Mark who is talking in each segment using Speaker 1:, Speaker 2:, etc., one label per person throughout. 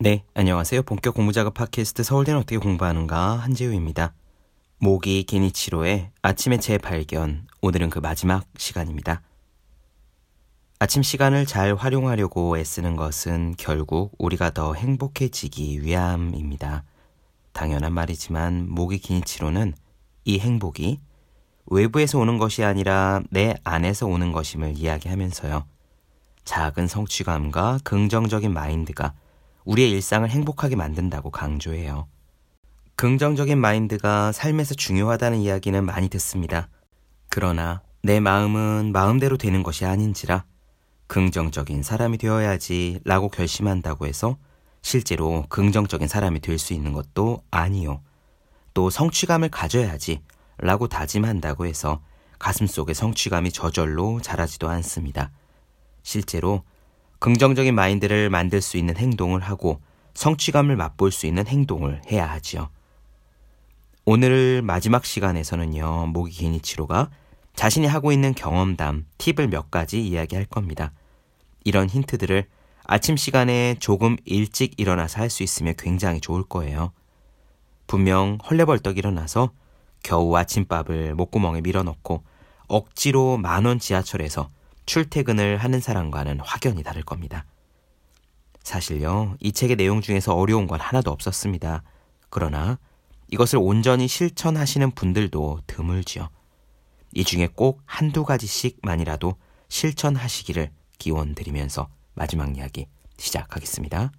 Speaker 1: 네, 안녕하세요. 본격 공부작업 팟캐스트 서울대는 어떻게 공부하는가 한재우입니다. 모기 기니치로의 아침의 재발견. 오늘은 그 마지막 시간입니다. 아침 시간을 잘 활용하려고 애쓰는 것은 결국 우리가 더 행복해지기 위함입니다. 당연한 말이지만 모기 기니치로는 이 행복이 외부에서 오는 것이 아니라 내 안에서 오는 것임을 이야기하면서요. 작은 성취감과 긍정적인 마인드가 우리의 일상을 행복하게 만든다고 강조해요. 긍정적인 마인드가 삶에서 중요하다는 이야기는 많이 듣습니다. 그러나 내 마음은 마음대로 되는 것이 아닌지라 긍정적인 사람이 되어야지 라고 결심한다고 해서 실제로 긍정적인 사람이 될 수 있는 것도 아니요. 또 성취감을 가져야지 라고 다짐한다고 해서 가슴 속에 성취감이 저절로 자라지도 않습니다. 실제로 긍정적인 마인드를 만들 수 있는 행동을 하고 성취감을 맛볼 수 있는 행동을 해야 하지요. 오늘 마지막 시간에서는요, 모기 기니치로가 자신이 하고 있는 경험담, 팁을 몇 가지 이야기할 겁니다. 이런 힌트들을 아침 시간에 조금 일찍 일어나서 할 수 있으면 굉장히 좋을 거예요. 분명 헐레벌떡 일어나서 겨우 아침밥을 목구멍에 밀어넣고 억지로 만원 지하철에서 출퇴근을 하는 사람과는 확연히 다를 겁니다. 사실요, 이 책의 내용 중에서 어려운 건 하나도 없었습니다. 그러나 이것을 온전히 실천하시는 분들도 드물지요. 이 중에 꼭 한두 가지씩만이라도 실천하시기를 기원 드리면서 마지막 이야기 시작하겠습니다.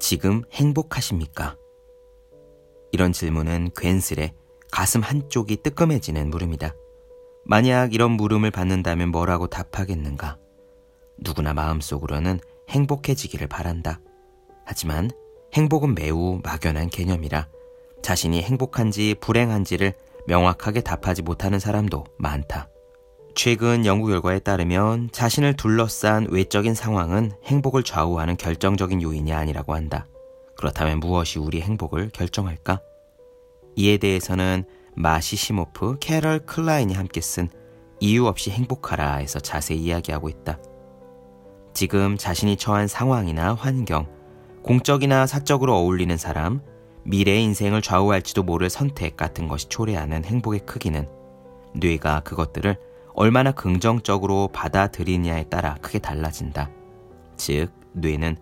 Speaker 1: 지금 행복하십니까? 이런 질문은 괜스레 가슴 한쪽이 뜨끔해지는 물음이다. 만약 이런 물음을 받는다면 뭐라고 답하겠는가? 누구나 마음속으로는 행복해지기를 바란다. 하지만 행복은 매우 막연한 개념이라 자신이 행복한지 불행한지를 명확하게 답하지 못하는 사람도 많다. 최근 연구 결과에 따르면 자신을 둘러싼 외적인 상황은 행복을 좌우하는 결정적인 요인이 아니라고 한다. 그렇다면 무엇이 우리 행복을 결정할까? 이에 대해서는 마시시모프, 캐럴 클라인이 함께 쓴 이유 없이 행복하라에서 자세히 이야기하고 있다. 지금 자신이 처한 상황이나 환경, 공적이나 사적으로 어울리는 사람, 미래의 인생을 좌우할지도 모를 선택 같은 것이 초래하는 행복의 크기는 뇌가 그것들을 얼마나 긍정적으로 받아들이냐에 따라 크게 달라진다. 즉, 뇌는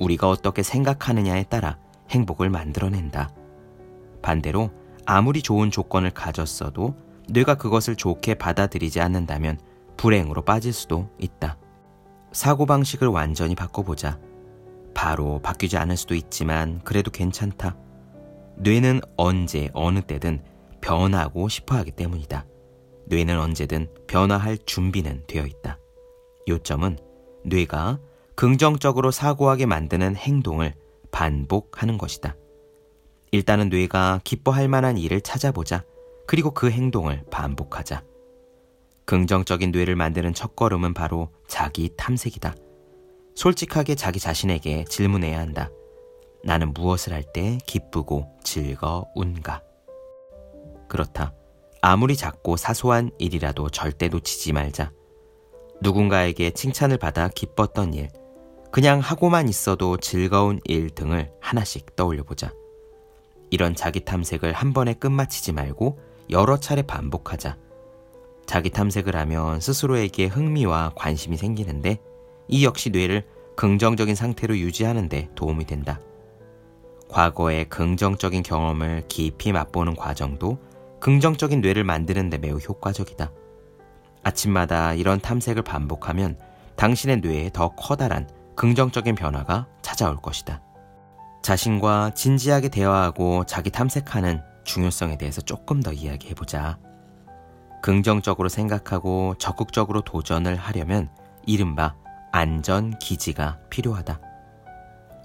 Speaker 1: 우리가 어떻게 생각하느냐에 따라 행복을 만들어낸다. 반대로 아무리 좋은 조건을 가졌어도 뇌가 그것을 좋게 받아들이지 않는다면 불행으로 빠질 수도 있다. 사고방식을 완전히 바꿔보자. 바로 바뀌지 않을 수도 있지만 그래도 괜찮다. 뇌는 언제, 어느 때든 변하고 싶어 하기 때문이다. 뇌는 언제든 변화할 준비는 되어 있다. 요점은 뇌가 긍정적으로 사고하게 만드는 행동을 반복하는 것이다. 일단은 뇌가 기뻐할 만한 일을 찾아보자. 그리고 그 행동을 반복하자. 긍정적인 뇌를 만드는 첫걸음은 바로 자기 탐색이다. 솔직하게 자기 자신에게 질문해야 한다. 나는 무엇을 할 때 기쁘고 즐거운가? 그렇다. 아무리 작고 사소한 일이라도 절대 놓치지 말자. 누군가에게 칭찬을 받아 기뻤던 일, 그냥 하고만 있어도 즐거운 일 등을 하나씩 떠올려 보자. 이런 자기 탐색을 한 번에 끝마치지 말고 여러 차례 반복하자. 자기 탐색을 하면 스스로에게 흥미와 관심이 생기는데 이 역시 뇌를 긍정적인 상태로 유지하는데 도움이 된다. 과거의 긍정적인 경험을 깊이 맛보는 과정도 긍정적인 뇌를 만드는데 매우 효과적이다. 아침마다 이런 탐색을 반복하면 당신의 뇌에 더 커다란 긍정적인 변화가 찾아올 것이다. 자신과 진지하게 대화하고 자기 탐색하는 중요성에 대해서 조금 더 이야기해보자. 긍정적으로 생각하고 적극적으로 도전을 하려면 이른바 안전 기지가 필요하다.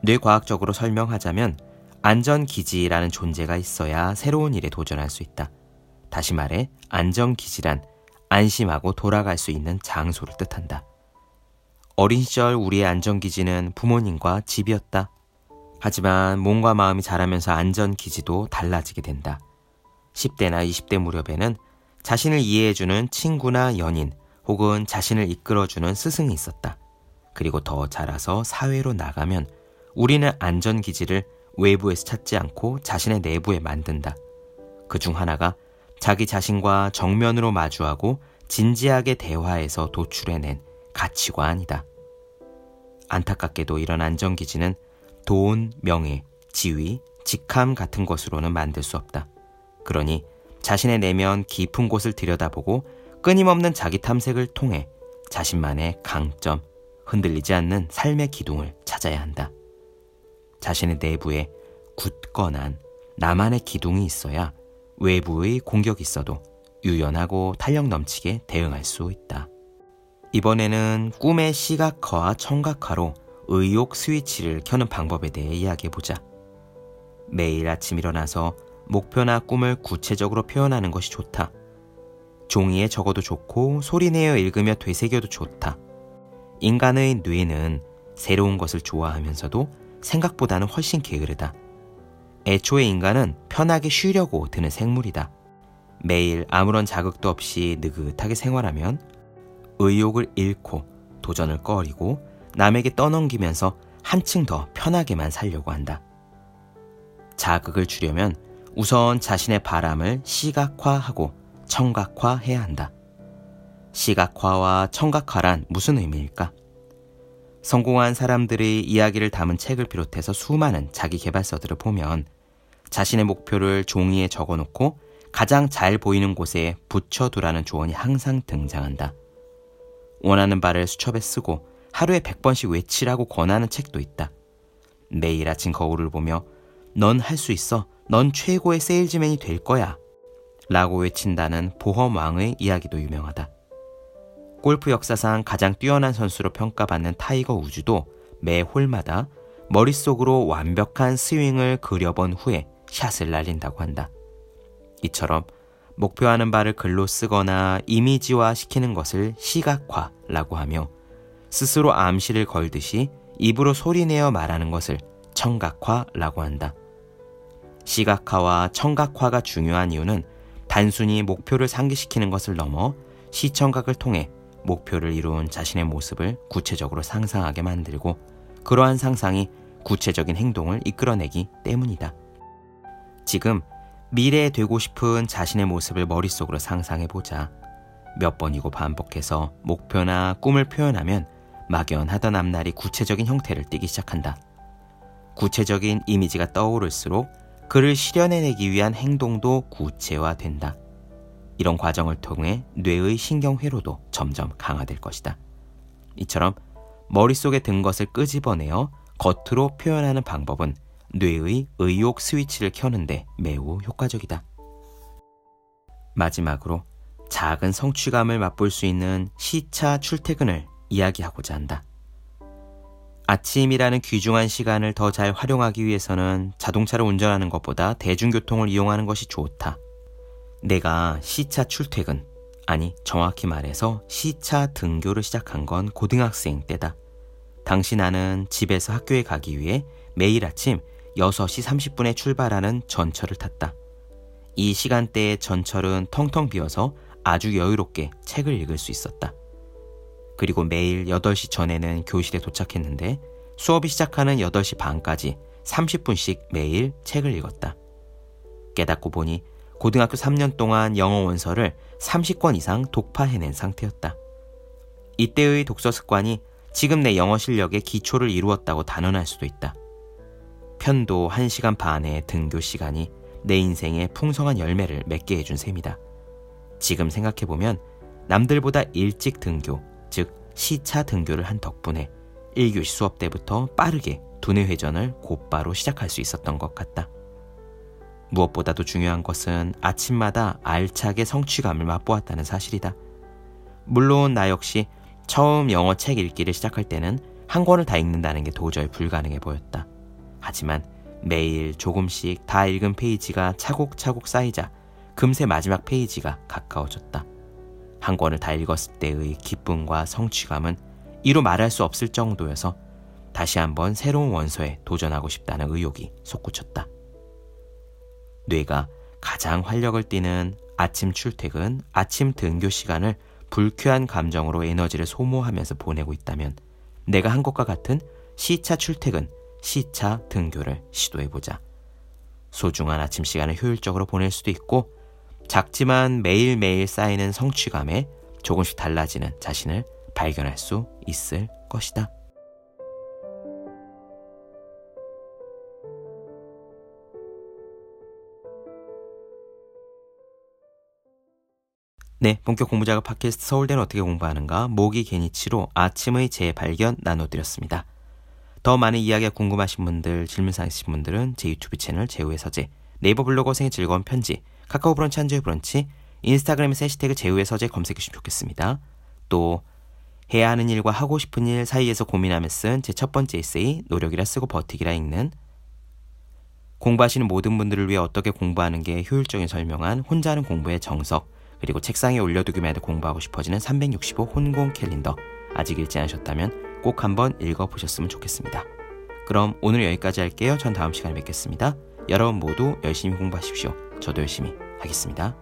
Speaker 1: 뇌과학적으로 설명하자면 안전 기지라는 존재가 있어야 새로운 일에 도전할 수 있다. 다시 말해, 안전 기지란 안심하고 돌아갈 수 있는 장소를 뜻한다. 어린 시절 우리의 안전 기지는 부모님과 집이었다. 하지만 몸과 마음이 자라면서 안전 기지도 달라지게 된다. 10대나 20대 무렵에는 자신을 이해해주는 친구나 연인 혹은 자신을 이끌어주는 스승이 있었다. 그리고 더 자라서 사회로 나가면 우리는 안전 기지를 외부에서 찾지 않고 자신의 내부에 만든다. 그 중 하나가 자기 자신과 정면으로 마주하고 진지하게 대화해서 도출해낸 가치관이다. 안타깝게도 이런 안전기지는 돈, 명예, 지위, 직함 같은 것으로는 만들 수 없다. 그러니 자신의 내면 깊은 곳을 들여다보고 끊임없는 자기 탐색을 통해 자신만의 강점, 흔들리지 않는 삶의 기둥을 찾아야 한다. 자신의 내부에 굳건한 나만의 기둥이 있어야 외부의 공격이 있어도 유연하고 탄력 넘치게 대응할 수 있다. 이번에는 꿈의 시각화와 청각화로 의욕 스위치를 켜는 방법에 대해 이야기해보자. 매일 아침 일어나서 목표나 꿈을 구체적으로 표현하는 것이 좋다. 종이에 적어도 좋고 소리내어 읽으며 되새겨도 좋다. 인간의 뇌는 새로운 것을 좋아하면서도 생각보다는 훨씬 게으르다. 애초에 인간은 편하게 쉬려고 드는 생물이다. 매일 아무런 자극도 없이 느긋하게 생활하면 의욕을 잃고 도전을 꺼리고 남에게 떠넘기면서 한층 더 편하게만 살려고 한다. 자극을 주려면 우선 자신의 바람을 시각화하고 청각화해야 한다. 시각화와 청각화란 무슨 의미일까? 성공한 사람들의 이야기를 담은 책을 비롯해서 수많은 자기 개발서들을 보면 자신의 목표를 종이에 적어 놓고 가장 잘 보이는 곳에 붙여두라는 조언이 항상 등장한다. 원하는 바를 수첩에 쓰고 하루에 100번씩 외치라고 권하는 책도 있다. 매일 아침 거울을 보며 넌 할 수 있어. 넌 최고의 세일즈맨이 될 거야. 라고 외친다는 보험왕의 이야기도 유명하다. 골프 역사상 가장 뛰어난 선수로 평가받는 타이거 우즈도 매 홀마다 머릿속으로 완벽한 스윙을 그려본 후에 샷을 날린다고 한다. 이처럼 목표하는 바를 글로 쓰거나 이미지화 시키는 것을 시각화라고 하며 스스로 암시를 걸듯이 입으로 소리내어 말하는 것을 청각화라고 한다. 시각화와 청각화가 중요한 이유는 단순히 목표를 상기시키는 것을 넘어 시청각을 통해 목표를 이룬 자신의 모습을 구체적으로 상상하게 만들고 그러한 상상이 구체적인 행동을 이끌어내기 때문이다. 지금 미래에 되고 싶은 자신의 모습을 머릿속으로 상상해 보자. 몇 번이고 반복해서 목표나 꿈을 표현하면 막연하던 앞날이 구체적인 형태를 띠기 시작한다. 구체적인 이미지가 떠오를수록 그를 실현해내기 위한 행동도 구체화된다. 이런 과정을 통해 뇌의 신경회로도 점점 강화될 것이다. 이처럼 머릿속에 든 것을 끄집어내어 겉으로 표현하는 방법은 뇌의 의욕 스위치를 켜는데 매우 효과적이다. 마지막으로 작은 성취감을 맛볼 수 있는 시차 출퇴근을 이야기하고자 한다. 아침이라는 귀중한 시간을 더 잘 활용하기 위해서는 자동차를 운전하는 것보다 대중교통을 이용하는 것이 좋다. 내가 시차 출퇴근, 아니 정확히 말해서 시차 등교를 시작한 건 고등학생 때다. 당시 나는 집에서 학교에 가기 위해 매일 아침 6시 30분에 출발하는 전철을 탔다. 이 시간대의 전철은 텅텅 비어서 아주 여유롭게 책을 읽을 수 있었다. 그리고 매일 8시 전에는 교실에 도착했는데 수업이 시작하는 8시 반까지 30분씩 매일 책을 읽었다. 깨닫고 보니 고등학교 3년 동안 영어 원서를 30권 이상 독파해낸 상태였다. 이때의 독서 습관이 지금 내 영어 실력의 기초를 이루었다고 단언할 수도 있다. 편도 1시간 반의 등교 시간이 내 인생에 풍성한 열매를 맺게 해준 셈이다. 지금 생각해보면 남들보다 일찍 등교, 즉 시차 등교를 한 덕분에 1교시 수업 때부터 빠르게 두뇌 회전을 곧바로 시작할 수 있었던 것 같다. 무엇보다도 중요한 것은 아침마다 알차게 성취감을 맛보았다는 사실이다. 물론 나 역시 처음 영어 책 읽기를 시작할 때는 한 권을 다 읽는다는 게 도저히 불가능해 보였다. 하지만 매일 조금씩 다 읽은 페이지가 차곡차곡 쌓이자 금세 마지막 페이지가 가까워졌다. 한 권을 다 읽었을 때의 기쁨과 성취감은 이루 말할 수 없을 정도여서 다시 한번 새로운 원서에 도전하고 싶다는 의욕이 솟구쳤다. 뇌가 가장 활력을 띠는 아침 출퇴근, 아침 등교 시간을 불쾌한 감정으로 에너지를 소모하면서 보내고 있다면 내가 한 것과 같은 시차 출퇴근, 시차 등교를 시도해보자. 소중한 아침 시간을 효율적으로 보낼 수도 있고 작지만 매일매일 쌓이는 성취감에 조금씩 달라지는 자신을 발견할 수 있을 것이다. 네, 본격 공부작업 팟캐스트 서울대는 어떻게 공부하는가 모기 개니치로 아침의 재발견 나눠드렸습니다. 더 많은 이야기가 궁금하신 분들, 질문사 있으신 분들은 제 유튜브 채널 제우의 서재, 네이버 블로그 생의 즐거운 편지, 카카오 브런치 한주의 브런치, 인스타그램에서 해시태그 제우의 서재 검색해 주시면 좋겠습니다. 또 해야 하는 일과 하고 싶은 일 사이에서 고민하며 쓴 제 첫 번째 에세이 노력이라 쓰고 버티기라 읽는 공부하시는 모든 분들을 위해 어떻게 공부하는 게 효율적인 설명한 혼자 하는 공부의 정석 그리고 책상에 올려두기만 해도 공부하고 싶어지는 365 혼공 캘린더 아직 읽지 않으셨다면 꼭 한번 읽어보셨으면 좋겠습니다. 그럼 오늘 여기까지 할게요. 전 다음 시간에 뵙겠습니다. 여러분 모두 열심히 공부하십시오. 저도 열심히 하겠습니다.